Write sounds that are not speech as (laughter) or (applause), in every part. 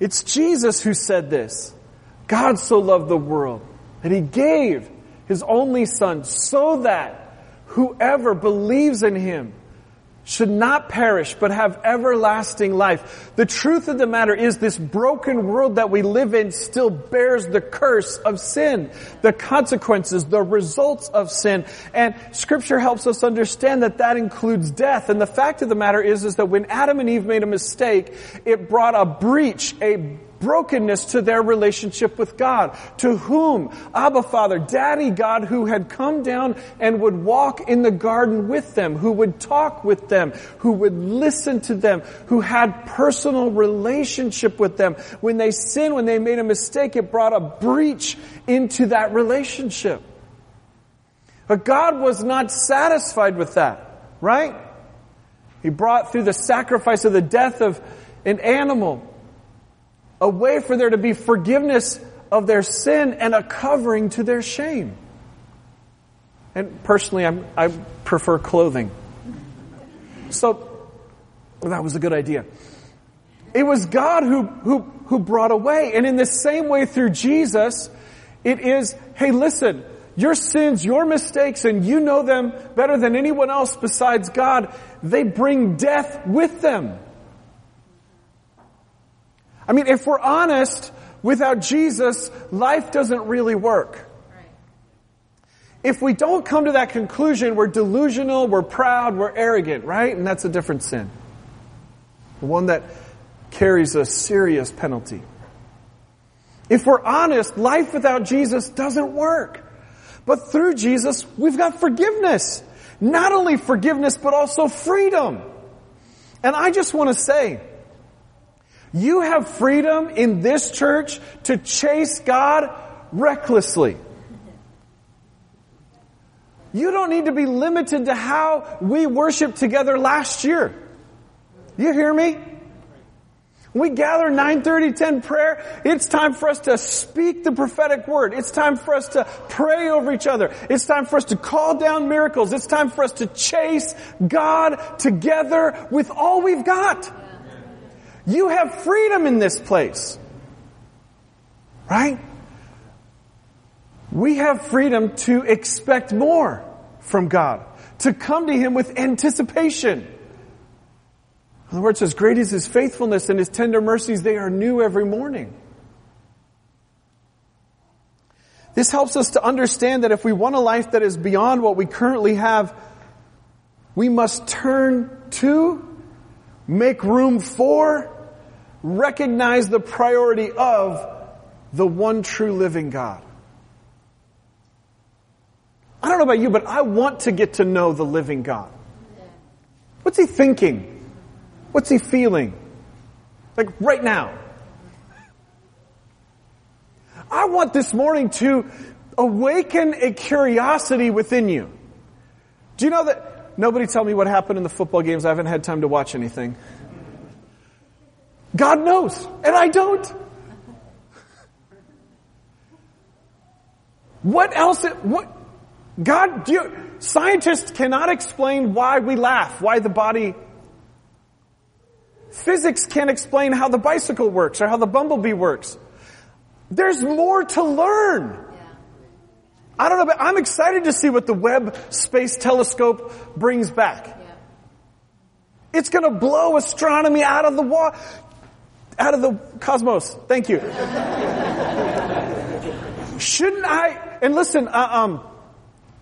It's Jesus who said this. God so loved the world that he gave his only son so that whoever believes in him should not perish but have everlasting life. The truth of the matter is this broken world that we live in still bears the curse of sin, the consequences, the results of sin. And scripture helps us understand that that includes death. And the fact of the matter is, is that when Adam and Eve made a mistake, it brought a breach, a brokenness to their relationship with God. To whom? Abba Father, Daddy God, who had come down and would walk in the garden with them, who would talk with them, who would listen to them, who had personal relationship with them. When they sinned, when they made a mistake, it brought a breach into that relationship. But God was not satisfied with that, right? He brought through the sacrifice of the death of an animal a way for there to be forgiveness of their sin and a covering to their shame. And personally, I'm, i prefer clothing. So, that was a good idea. It was God who, who, who brought away. And in the same way through Jesus, it is, hey, listen, your sins, your mistakes, and you know them better than anyone else besides God, they bring death with them. I mean, if we're honest, without Jesus, life doesn't really work. If we don't come to that conclusion, we're delusional, we're proud, we're arrogant, right? And that's a different sin. The one that carries a serious penalty. If we're honest, life without Jesus doesn't work. But through Jesus, we've got forgiveness. Not only forgiveness, but also freedom. And I just want to say, you have freedom in this church to chase God recklessly. You don't need to be limited to how we worshiped together last year. You hear me? We gather 9:30 10 prayer. It's time for us to speak the prophetic word. It's time for us to pray over each other. It's time for us to call down miracles. It's time for us to chase God together with all we've got. You have freedom in this place. Right? We have freedom to expect more from God, to come to Him with anticipation. The word says, great is His faithfulness and His tender mercies, they are new every morning. This helps us to understand that if we want a life that is beyond what we currently have, we must turn to, make room for, recognize the priority of the one true living God. I don't know about you, but I want to get to know the living God. What's he thinking? What's he feeling? Like right now. I want this morning to awaken a curiosity within you. Do you know that nobody tell me what happened in the football games? I haven't had time to watch anything. God knows, and I don't. What else? What? God, you, scientists cannot explain why we laugh, why the body. Physics can't explain how the bicycle works or how the bumblebee works. There's more to learn. I don't know, but I'm excited to see what the Webb Space Telescope brings back. It's going to blow astronomy out of the water out of the cosmos. Thank you. (laughs) Shouldn't I? And listen, uh, um,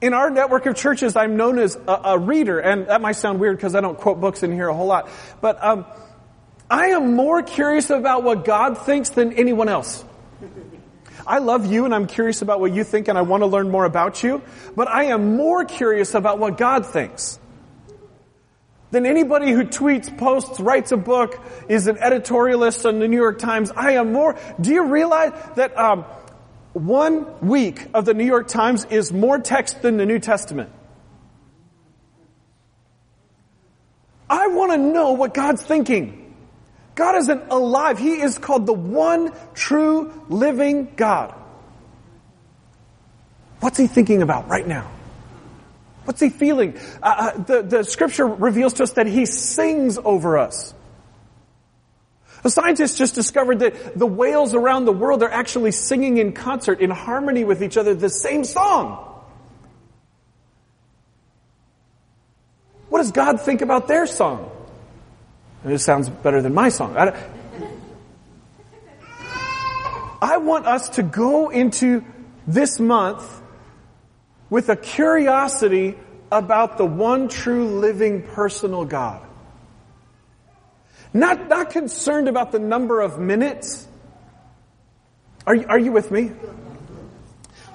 in our network of churches, I'm known as a, a reader, and that might sound weird because I don't quote books in here a whole lot. But um, I am more curious about what God thinks than anyone else. I love you and I'm curious about what you think and I want to learn more about you, but I am more curious about what God thinks than anybody who tweets, posts, writes a book, is an editorialist on the New York Times. I am more. Do you realize that um, one week of the New York Times is more text than the New Testament? I want to know what God's thinking. God isn't alive. He is called the one true living God. What's he thinking about right now? What's he feeling? Uh, uh, the, the scripture reveals to us that he sings over us. The scientists just discovered that the whales around the world are actually singing in concert, in harmony with each other, the same song. What does God think about their song? This sounds better than my song. I, I want us to go into this month with a curiosity about the one true living personal God. Not, not concerned about the number of minutes. Are you, are you with me?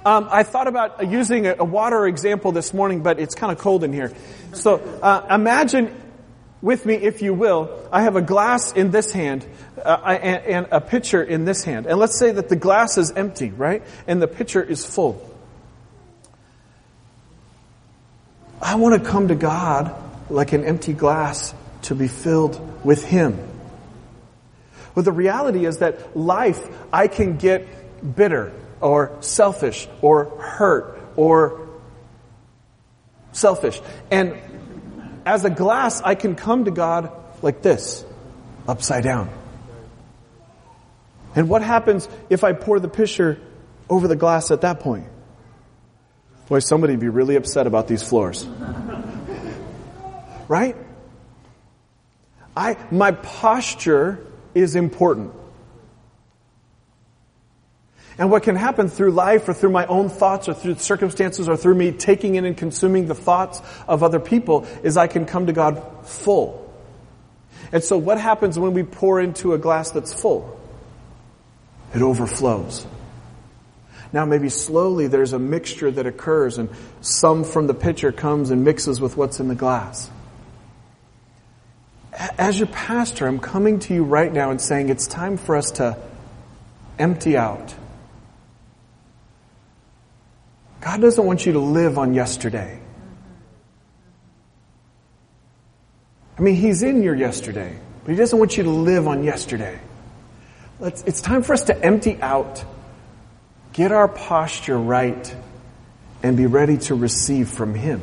Um, I thought about using a, a, water example this morning, but it's kind of cold in here. So uh, imagine with me, if you will, I have a glass in this hand uh, and, and a pitcher in this hand. And let's say that the glass is empty, right? And the pitcher is full. I want to come to God like an empty glass to be filled with Him. Well, the reality is that life, I can get bitter or selfish or hurt or selfish. And as a glass, I can come to God like this, upside down. And what happens if I pour the pitcher over the glass at that point? Boy, somebody would be really upset about these floors. (laughs) right? I, my posture is important. And what can happen through life or through my own thoughts or through circumstances or through me taking in and consuming the thoughts of other people is I can come to God full. And so what happens when we pour into a glass that's full? It overflows. Now maybe slowly there's a mixture that occurs and some from the pitcher comes and mixes with what's in the glass. As your pastor, I'm coming to you right now and saying it's time for us to empty out. God doesn't want you to live on yesterday. I mean, He's in your yesterday, but He doesn't want you to live on yesterday. Let's, it's time for us to empty out, get our posture right, and be ready to receive from Him.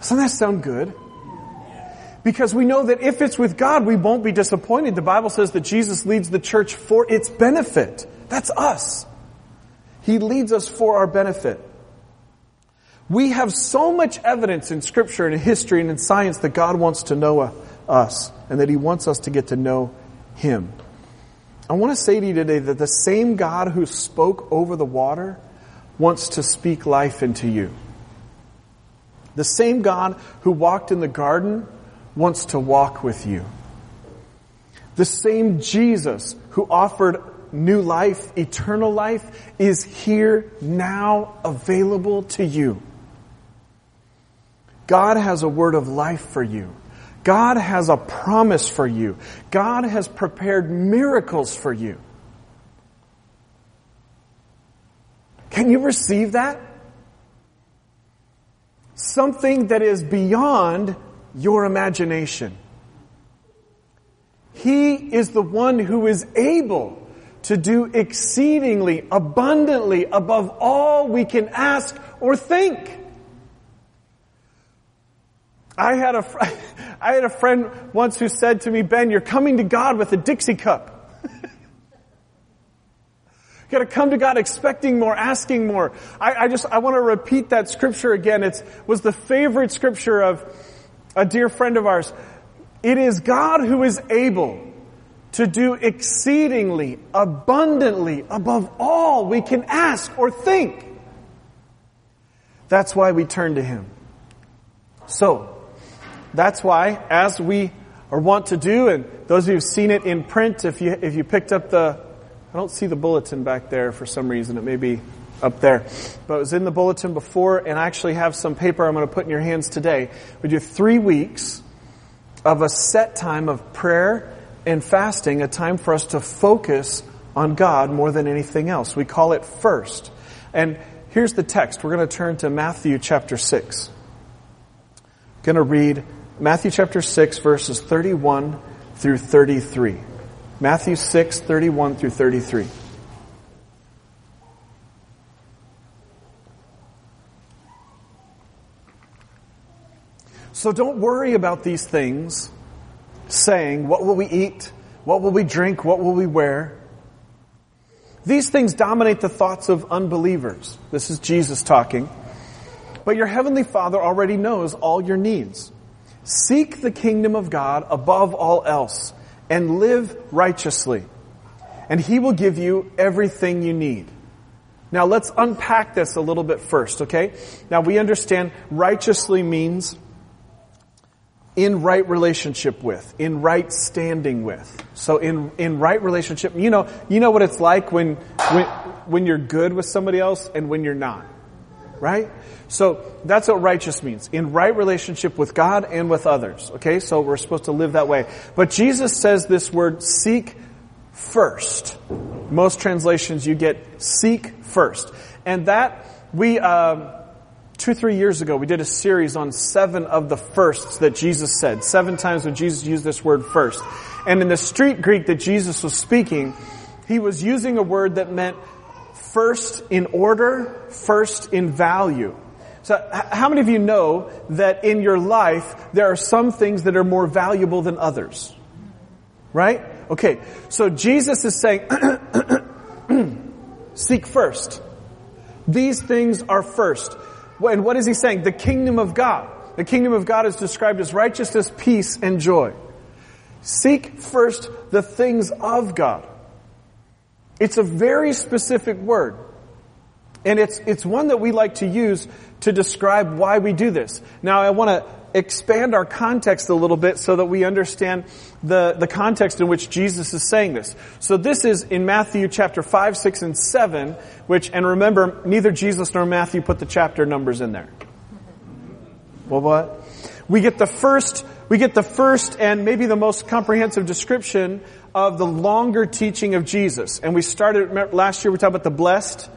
Doesn't that sound good? Because we know that if it's with God, we won't be disappointed. The Bible says that Jesus leads the church for its benefit. That's us. He leads us for our benefit. We have so much evidence in scripture and in history and in science that God wants to know us and that He wants us to get to know Him. I want to say to you today that the same God who spoke over the water wants to speak life into you. The same God who walked in the garden wants to walk with you. The same Jesus who offered new life, eternal life, is here now available to you. God has a word of life for you. God has a promise for you. God has prepared miracles for you. Can you receive that? Something that is beyond your imagination. He is the one who is able to do exceedingly, abundantly, above all we can ask or think. I had a, fr- (laughs) I had a friend once who said to me, Ben, you're coming to God with a Dixie cup. You (laughs) gotta come to God expecting more, asking more. I, I just, I want to repeat that scripture again. It was the favorite scripture of a dear friend of ours. It is God who is able to do exceedingly, abundantly, above all we can ask or think. That's why we turn to Him. So, that's why, as we are want to do, and those of you who've seen it in print, if you, if you picked up the, I don't see the bulletin back there for some reason, it may be up there. But it was in the bulletin before, and I actually have some paper I'm going to put in your hands today. We do three weeks of a set time of prayer and fasting a time for us to focus on God more than anything else. We call it first. And here's the text. We're going to turn to Matthew chapter 6. I'm going to read Matthew chapter 6 verses 31 through 33. Matthew 6, 31 through 33. So don't worry about these things saying, What will we eat? What will we drink? What will we wear? These things dominate the thoughts of unbelievers. This is Jesus talking. But your heavenly Father already knows all your needs. Seek the kingdom of God above all else and live righteously. And He will give you everything you need. Now let's unpack this a little bit first, okay? Now we understand righteously means in right relationship with, in right standing with. So in, in right relationship, you know, you know what it's like when, when, when you're good with somebody else and when you're not. Right? So that's what righteous means. In right relationship with God and with others. Okay? So we're supposed to live that way. But Jesus says this word, seek first. Most translations you get seek first. And that, we, um, two, three years ago, we did a series on seven of the firsts that Jesus said. Seven times when Jesus used this word first. And in the street Greek that Jesus was speaking, he was using a word that meant first in order, first in value. So how many of you know that in your life there are some things that are more valuable than others? Right? Okay. So Jesus is saying, (clears throat) seek first. These things are first. And what is he saying? The kingdom of God. The kingdom of God is described as righteousness, peace, and joy. Seek first the things of God. It's a very specific word. And it's, it's one that we like to use to describe why we do this. Now I want to expand our context a little bit so that we understand the, the context in which Jesus is saying this. So this is in Matthew chapter 5, 6, and 7, which, and remember, neither Jesus nor Matthew put the chapter numbers in there. Well, what? We get the first, we get the first and maybe the most comprehensive description of the longer teaching of Jesus. And we started, last year we talked about the blessed,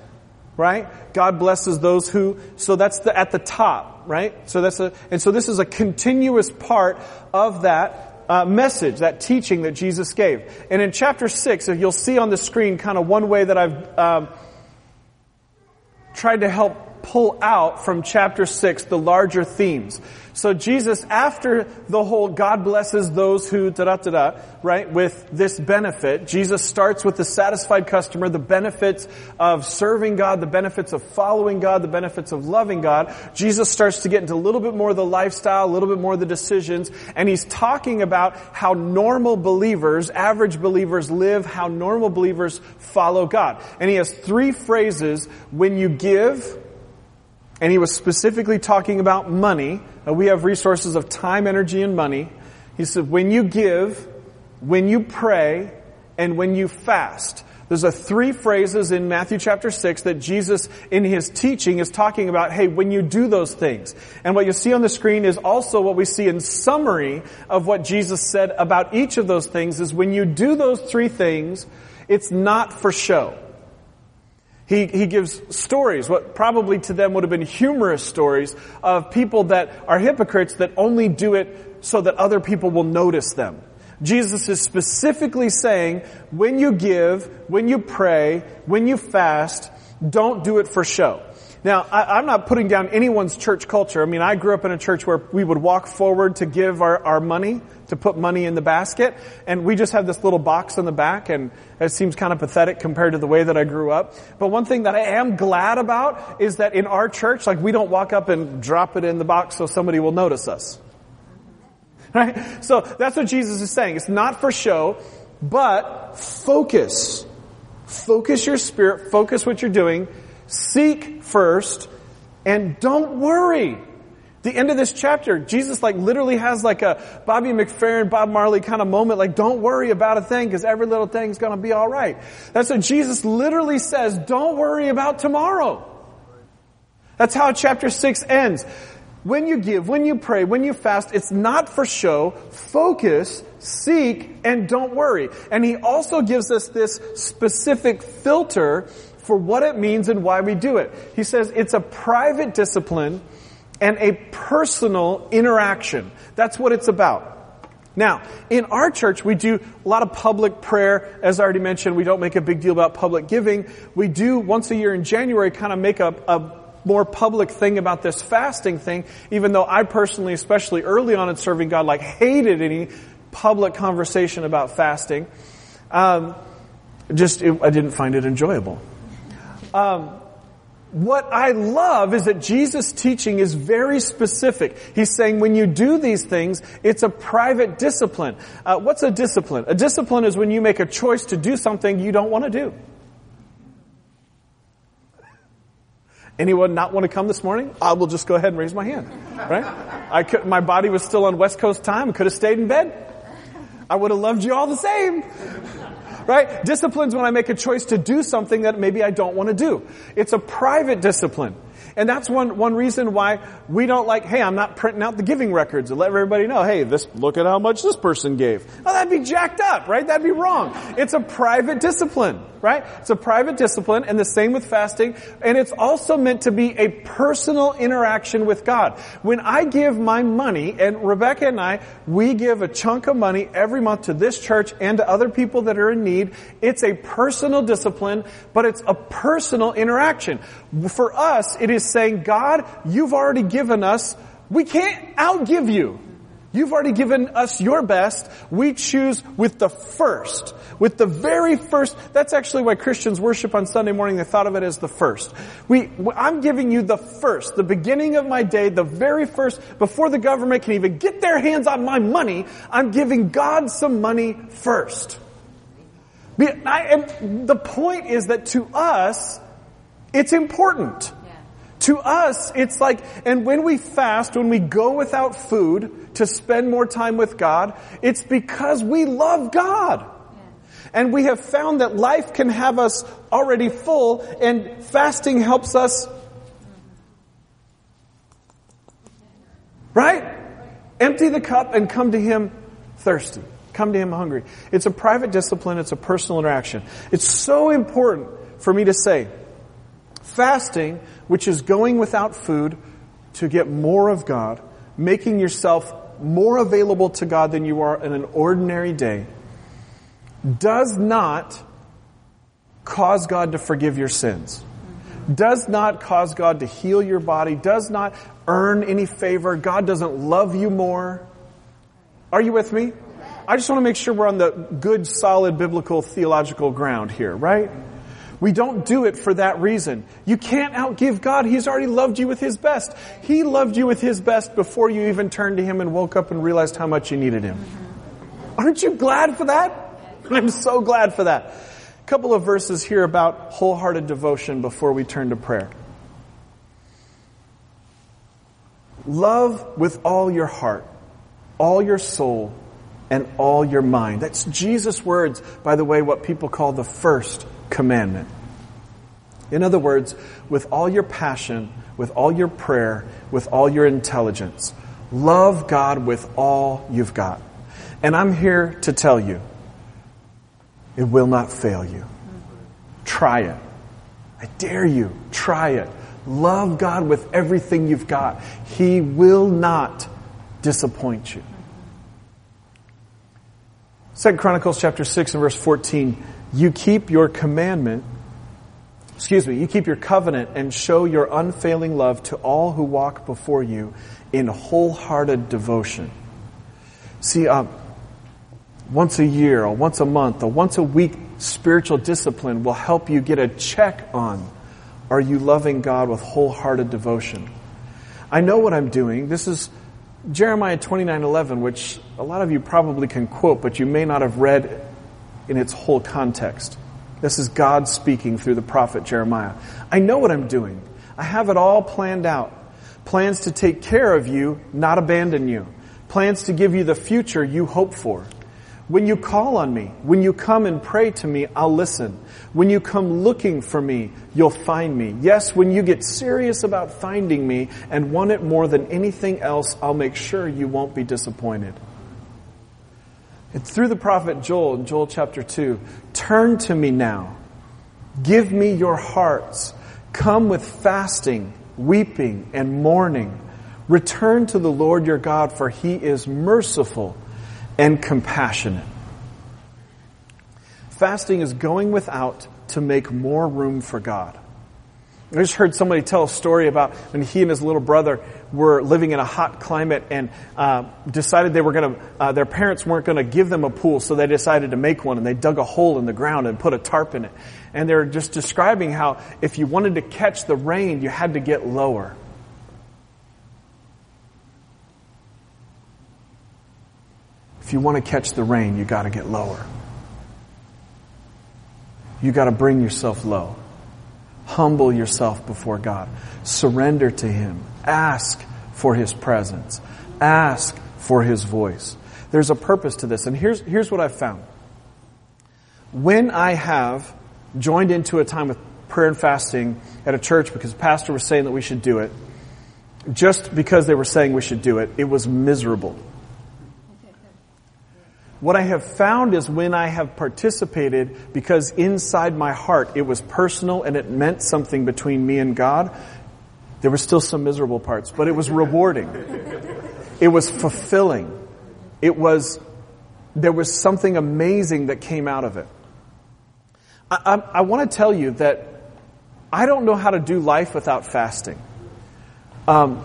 right? God blesses those who, so that's the, at the top, right? So that's a, and so this is a continuous part of that uh, message, that teaching that Jesus gave. And in chapter 6, you'll see on the screen kind of one way that I've um, tried to help pull out from chapter 6 the larger themes. So Jesus, after the whole God blesses those who da da da da, right, with this benefit, Jesus starts with the satisfied customer, the benefits of serving God, the benefits of following God, the benefits of loving God. Jesus starts to get into a little bit more of the lifestyle, a little bit more of the decisions, and he's talking about how normal believers, average believers live, how normal believers follow God. And he has three phrases, when you give, and he was specifically talking about money. Uh, we have resources of time, energy, and money. He said, when you give, when you pray, and when you fast. There's a three phrases in Matthew chapter 6 that Jesus in his teaching is talking about, hey, when you do those things. And what you see on the screen is also what we see in summary of what Jesus said about each of those things is when you do those three things, it's not for show. He, he gives stories, what probably to them would have been humorous stories of people that are hypocrites that only do it so that other people will notice them. Jesus is specifically saying, when you give, when you pray, when you fast, don't do it for show. Now, I, am not putting down anyone's church culture. I mean, I grew up in a church where we would walk forward to give our, our money, to put money in the basket, and we just have this little box in the back, and it seems kind of pathetic compared to the way that I grew up. But one thing that I am glad about is that in our church, like, we don't walk up and drop it in the box so somebody will notice us. Right? So that's what Jesus is saying. It's not for show, but focus. Focus your spirit, focus what you're doing, Seek first and don't worry. The end of this chapter, Jesus like literally has like a Bobby McFerrin, Bob Marley kind of moment, like don't worry about a thing because every little thing's gonna be alright. That's what Jesus literally says, don't worry about tomorrow. That's how chapter 6 ends. When you give, when you pray, when you fast, it's not for show. Focus, seek, and don't worry. And he also gives us this specific filter for what it means and why we do it. He says it's a private discipline and a personal interaction. That's what it's about. Now, in our church, we do a lot of public prayer. As I already mentioned, we don't make a big deal about public giving. We do once a year in January kind of make a, a more public thing about this fasting thing, even though I personally, especially early on in serving God, like hated any public conversation about fasting. Um, just, it, I didn't find it enjoyable. Um, what I love is that Jesus' teaching is very specific. He's saying when you do these things, it's a private discipline. Uh, what's a discipline? A discipline is when you make a choice to do something you don't want to do. Anyone not want to come this morning? I will just go ahead and raise my hand. Right? I could, my body was still on West Coast time. Could have stayed in bed. I would have loved you all the same. Right? Discipline's when I make a choice to do something that maybe I don't want to do. It's a private discipline. And that's one, one reason why we don't like, hey, I'm not printing out the giving records and let everybody know, hey, this, look at how much this person gave. Oh, that'd be jacked up, right? That'd be wrong. It's a private discipline, right? It's a private discipline and the same with fasting. And it's also meant to be a personal interaction with God. When I give my money, and Rebecca and I, we give a chunk of money every month to this church and to other people that are in need. It's a personal discipline, but it's a personal interaction. For us, it is saying, God, you've already given us, we can't outgive you. You've already given us your best. We choose with the first. With the very first. That's actually why Christians worship on Sunday morning. They thought of it as the first. We, I'm giving you the first, the beginning of my day, the very first, before the government can even get their hands on my money, I'm giving God some money first. And the point is that to us, it's important. To us, it's like, and when we fast, when we go without food to spend more time with God, it's because we love God. And we have found that life can have us already full and fasting helps us. Right? Empty the cup and come to Him thirsty. Come to Him hungry. It's a private discipline. It's a personal interaction. It's so important for me to say, fasting which is going without food to get more of God, making yourself more available to God than you are in an ordinary day, does not cause God to forgive your sins. Does not cause God to heal your body, does not earn any favor. God doesn't love you more. Are you with me? I just want to make sure we're on the good, solid biblical theological ground here, right? We don't do it for that reason. You can't outgive God. He's already loved you with His best. He loved you with His best before you even turned to Him and woke up and realized how much you needed Him. Aren't you glad for that? I'm so glad for that. A couple of verses here about wholehearted devotion before we turn to prayer. Love with all your heart, all your soul, and all your mind. That's Jesus' words, by the way, what people call the first commandment. In other words, with all your passion, with all your prayer, with all your intelligence, love God with all you've got. And I'm here to tell you, it will not fail you. Try it. I dare you. Try it. Love God with everything you've got. He will not disappoint you. Second Chronicles chapter 6 and verse 14 you keep your commandment, excuse me, you keep your covenant and show your unfailing love to all who walk before you in wholehearted devotion. See, uh, once a year or once a month or once a week spiritual discipline will help you get a check on are you loving God with wholehearted devotion? I know what I'm doing. This is Jeremiah 29:11, which a lot of you probably can quote, but you may not have read in its whole context. This is God speaking through the prophet Jeremiah. I know what I'm doing. I have it all planned out. Plans to take care of you, not abandon you. Plans to give you the future you hope for. When you call on me, when you come and pray to me, I'll listen. When you come looking for me, you'll find me. Yes, when you get serious about finding me and want it more than anything else, I'll make sure you won't be disappointed. And through the prophet Joel in Joel chapter 2, turn to me now. Give me your hearts. Come with fasting, weeping, and mourning. Return to the Lord your God, for he is merciful and compassionate. Fasting is going without to make more room for God. I just heard somebody tell a story about when he and his little brother were living in a hot climate and uh, decided they were going to, uh, their parents weren't going to give them a pool, so they decided to make one and they dug a hole in the ground and put a tarp in it. And they're just describing how if you wanted to catch the rain, you had to get lower. If you want to catch the rain, you got to get lower. You got to bring yourself low. Humble yourself before God. Surrender to Him. Ask for His presence. Ask for His voice. There's a purpose to this. And here's, here's what I've found. When I have joined into a time of prayer and fasting at a church because the pastor was saying that we should do it, just because they were saying we should do it, it was miserable. What I have found is when I have participated, because inside my heart it was personal and it meant something between me and God, there were still some miserable parts, but it was rewarding. It was fulfilling. It was, there was something amazing that came out of it. I, I, I want to tell you that I don't know how to do life without fasting. Um,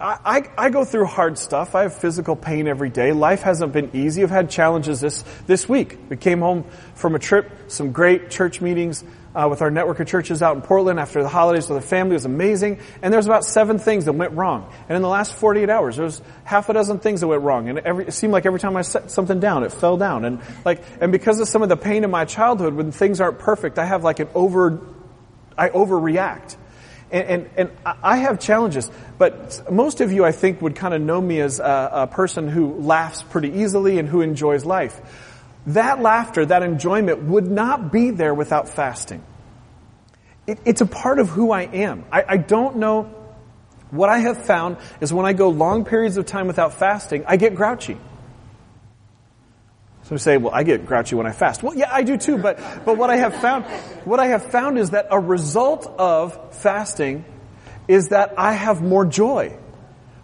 I, I, go through hard stuff. I have physical pain every day. Life hasn't been easy. I've had challenges this, this week. We came home from a trip, some great church meetings uh, with our network of churches out in Portland after the holidays with the family. It was amazing. And there's about seven things that went wrong. And in the last 48 hours, there was half a dozen things that went wrong. And every, it seemed like every time I set something down, it fell down. And like, and because of some of the pain in my childhood, when things aren't perfect, I have like an over, I overreact. And, and, and, I have challenges, but most of you, I think, would kind of know me as a, a, person who laughs pretty easily and who enjoys life. That laughter, that enjoyment would not be there without fasting. It, it's a part of who I am. I, I don't know. What I have found is when I go long periods of time without fasting, I get grouchy. Some say, well, I get grouchy when I fast. Well, yeah, I do too, but, but what I have found, what I have found is that a result of fasting is that I have more joy.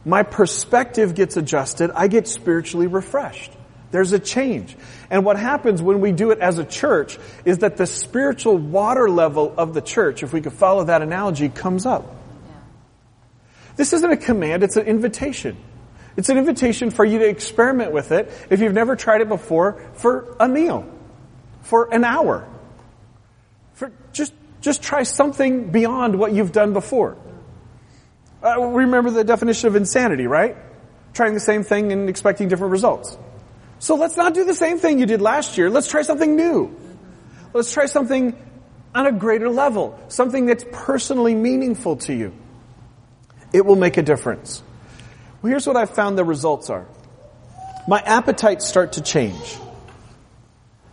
My perspective gets adjusted. I get spiritually refreshed. There's a change. And what happens when we do it as a church is that the spiritual water level of the church, if we could follow that analogy, comes up. This isn't a command, it's an invitation. It's an invitation for you to experiment with it if you've never tried it before for a meal, for an hour. For just, just try something beyond what you've done before. Uh, remember the definition of insanity, right? Trying the same thing and expecting different results. So let's not do the same thing you did last year. Let's try something new. Let's try something on a greater level. Something that's personally meaningful to you. It will make a difference. Well, here's what I've found the results are. My appetites start to change.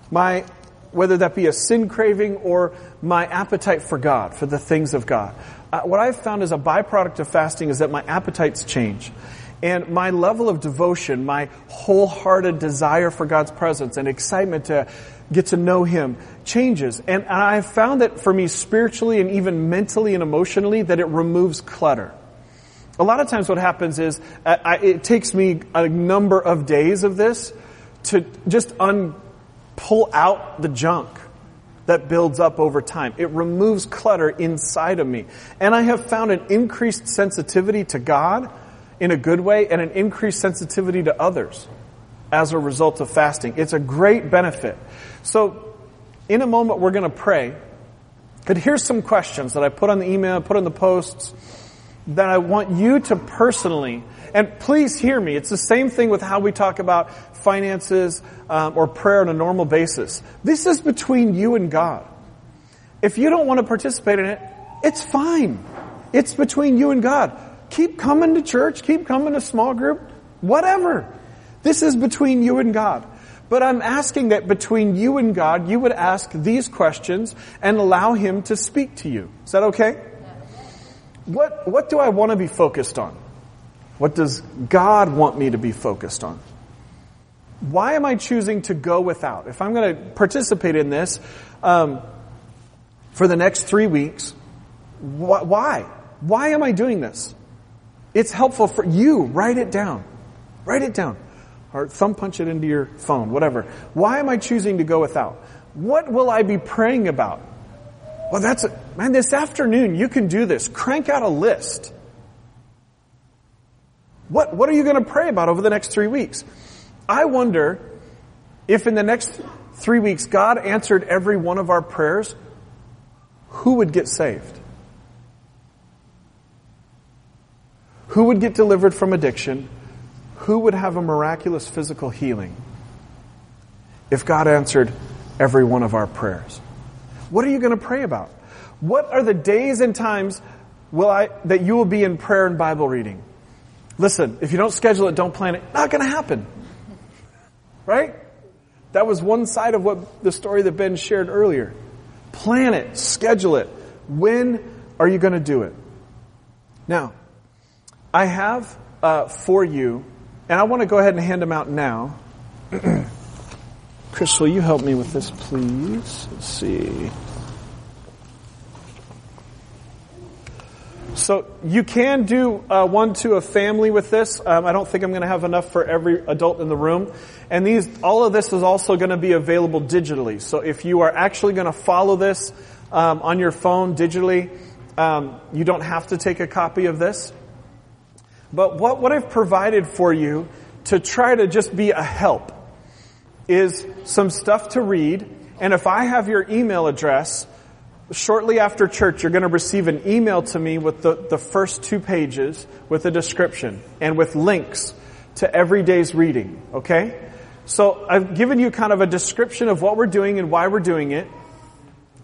My, whether that be a sin craving or my appetite for God, for the things of God. Uh, what I've found as a byproduct of fasting is that my appetites change. And my level of devotion, my wholehearted desire for God's presence and excitement to get to know Him changes. And I've found that for me spiritually and even mentally and emotionally that it removes clutter. A lot of times what happens is uh, I, it takes me a number of days of this to just un, pull out the junk that builds up over time. It removes clutter inside of me. And I have found an increased sensitivity to God in a good way and an increased sensitivity to others as a result of fasting. It's a great benefit. So, in a moment, we're going to pray. But here's some questions that I put on the email, put on the posts that I want you to personally, and please hear me, it's the same thing with how we talk about finances um, or prayer on a normal basis. This is between you and God. If you don't want to participate in it, it's fine. It's between you and God. Keep coming to church, keep coming to small group, whatever. This is between you and God. But I'm asking that between you and God, you would ask these questions and allow Him to speak to you. Is that okay? what, what do I want to be focused on? What does God want me to be focused on? Why am I choosing to go without? If I'm going to participate in this um, for the next three weeks, wh- why? Why am I doing this? It's helpful for you. Write it down. Write it down. Or thumb punch it into your phone, whatever. Why am I choosing to go without? What will I be praying about Well, that's, a, man, this afternoon you can do this. Crank out a list. What, what are you going to pray about over the next three weeks? I wonder if in the next three weeks God answered every one of our prayers, who would get saved? Who would get delivered from addiction? Who would have a miraculous physical healing? If God answered every one of our prayers. What are you going to pray about? What are the days and times will I, that you will be in prayer and Bible reading? Listen, if you don't schedule it, don't plan it, not going to happen. Right? That was one side of what the story that Ben shared earlier. Plan it, schedule it. When are you going to do it? Now, I have uh, for you, and I want to go ahead and hand them out now. (clears throat) Chris, will you help me with this, please? Let's see. So you can do uh, one to a family with this. Um, I don't think I'm going to have enough for every adult in the room. And these, all of this is also going to be available digitally. So if you are actually going to follow this um, on your phone digitally, um, you don't have to take a copy of this. But what, what I've provided for you to try to just be a help is some stuff to read. And if I have your email address, shortly after church, you're going to receive an email to me with the, the first two pages with a description and with links to every day's reading. Okay? So I've given you kind of a description of what we're doing and why we're doing it.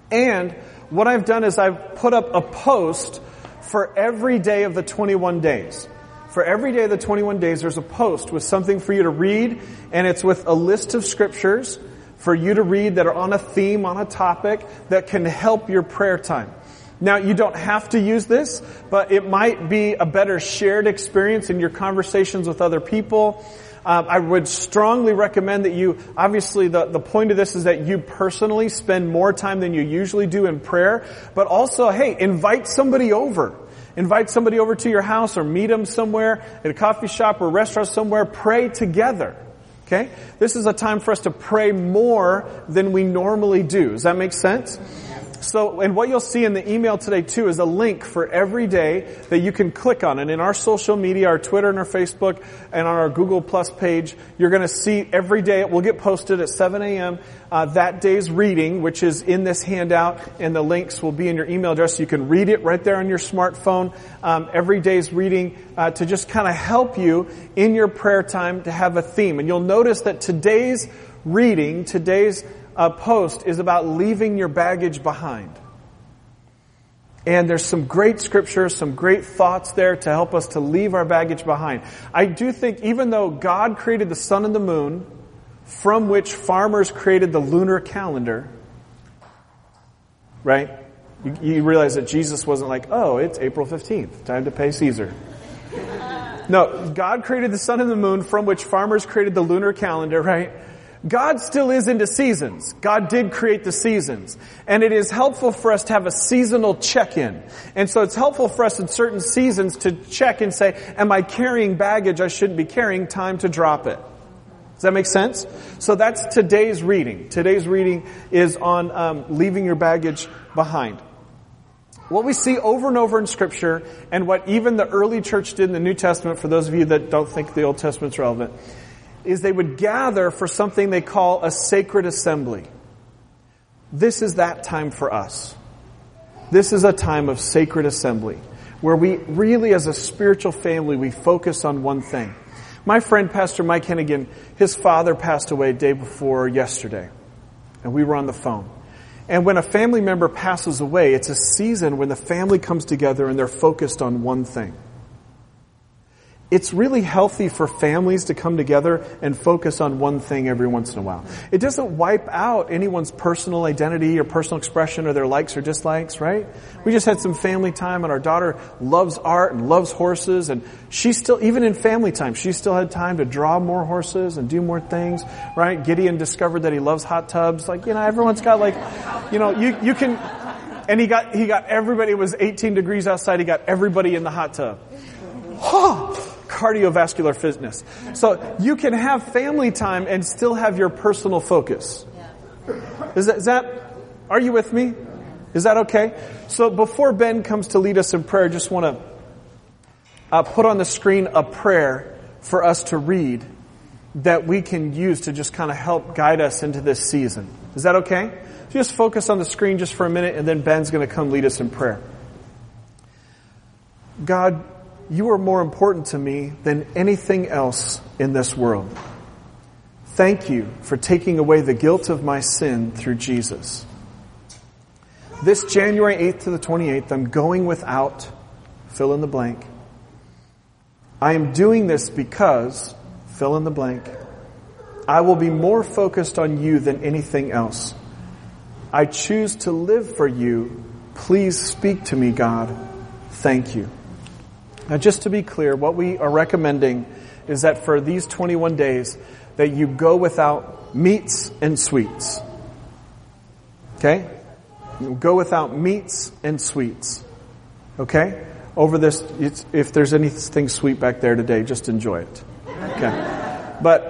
And what I've done is I've put up a post for every day of the 21 days for every day of the 21 days, there's a post with something for you to read, and it's with a list of scriptures for you to read that are on a theme, on a topic that can help your prayer time. Now, you don't have to use this, but it might be a better shared experience in your conversations with other people. Um, I would strongly recommend that you, obviously the, the point of this is that you personally spend more time than you usually do in prayer, but also, hey, invite somebody over. Invite somebody over to your house or meet them somewhere at a coffee shop or restaurant somewhere. Pray together. Okay? This is a time for us to pray more than we normally do. Does that make sense? So, and what you'll see in the email today too is a link for every day that you can click on. And in our social media, our Twitter and our Facebook and on our Google Plus page, you're going to see every day it will get posted at 7 a.m. Uh, that day's reading, which is in this handout, and the links will be in your email address. You can read it right there on your smartphone. Um, every day's reading uh, to just kind of help you in your prayer time to have a theme. And you'll notice that today's reading, today's uh, post is about leaving your baggage behind. And there's some great scriptures, some great thoughts there to help us to leave our baggage behind. I do think even though God created the sun and the moon, from which farmers created the lunar calendar, right? You, you realize that Jesus wasn't like, oh, it's April 15th, time to pay Caesar. No, God created the sun and the moon from which farmers created the lunar calendar, right? God still is into seasons. God did create the seasons. And it is helpful for us to have a seasonal check-in. And so it's helpful for us in certain seasons to check and say, am I carrying baggage I shouldn't be carrying? Time to drop it. Does that make sense? So that's today's reading. Today's reading is on um, leaving your baggage behind. What we see over and over in scripture and what even the early church did in the New Testament, for those of you that don't think the Old Testament's relevant, is they would gather for something they call a sacred assembly. This is that time for us. This is a time of sacred assembly where we really as a spiritual family, we focus on one thing. My friend Pastor Mike Hennigan, his father passed away day before yesterday and we were on the phone. And when a family member passes away, it's a season when the family comes together and they're focused on one thing it's really healthy for families to come together and focus on one thing every once in a while. It doesn't wipe out anyone's personal identity or personal expression or their likes or dislikes, right? We just had some family time and our daughter loves art and loves horses and she still, even in family time, she still had time to draw more horses and do more things, right? Gideon discovered that he loves hot tubs. Like, you know, everyone's got like, you know, you, you can, and he got, he got everybody, it was 18 degrees outside, he got everybody in the hot tub. Oh, cardiovascular fitness. So you can have family time and still have your personal focus. Is that, is that are you with me? Is that okay? So before Ben comes to lead us in prayer, I just want to uh, put on the screen a prayer for us to read that we can use to just kind of help guide us into this season. Is that okay? Just focus on the screen just for a minute and then Ben's going to come lead us in prayer. God, you are more important to me than anything else in this world. Thank you for taking away the guilt of my sin through Jesus. This January 8th to the 28th, I'm going without fill in the blank. I am doing this because fill in the blank. I will be more focused on you than anything else. I choose to live for you. Please speak to me, God. Thank you. Now, just to be clear, what we are recommending is that for these 21 days, that you go without meats and sweets. Okay? You go without meats and sweets. Okay? Over this, if there's anything sweet back there today, just enjoy it. Okay? But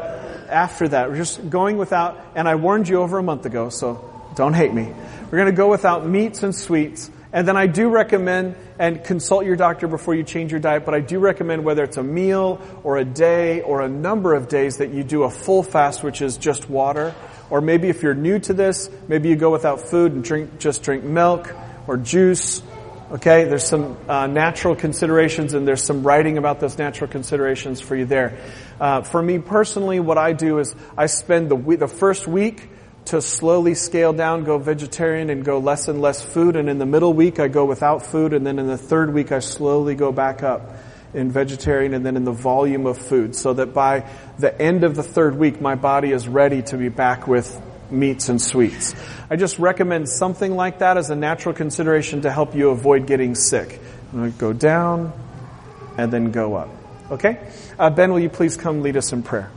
after that, we're just going without, and I warned you over a month ago, so don't hate me. We're going to go without meats and sweets. And then I do recommend, and consult your doctor before you change your diet, but I do recommend whether it's a meal or a day or a number of days that you do a full fast, which is just water. Or maybe if you're new to this, maybe you go without food and drink, just drink milk or juice. Okay, there's some uh, natural considerations and there's some writing about those natural considerations for you there. Uh, for me personally, what I do is I spend the, the first week to slowly scale down, go vegetarian and go less and less food. And in the middle week, I go without food. And then in the third week, I slowly go back up in vegetarian and then in the volume of food so that by the end of the third week, my body is ready to be back with meats and sweets. I just recommend something like that as a natural consideration to help you avoid getting sick. I'm going to go down and then go up. Okay? Uh, ben, will you please come lead us in prayer?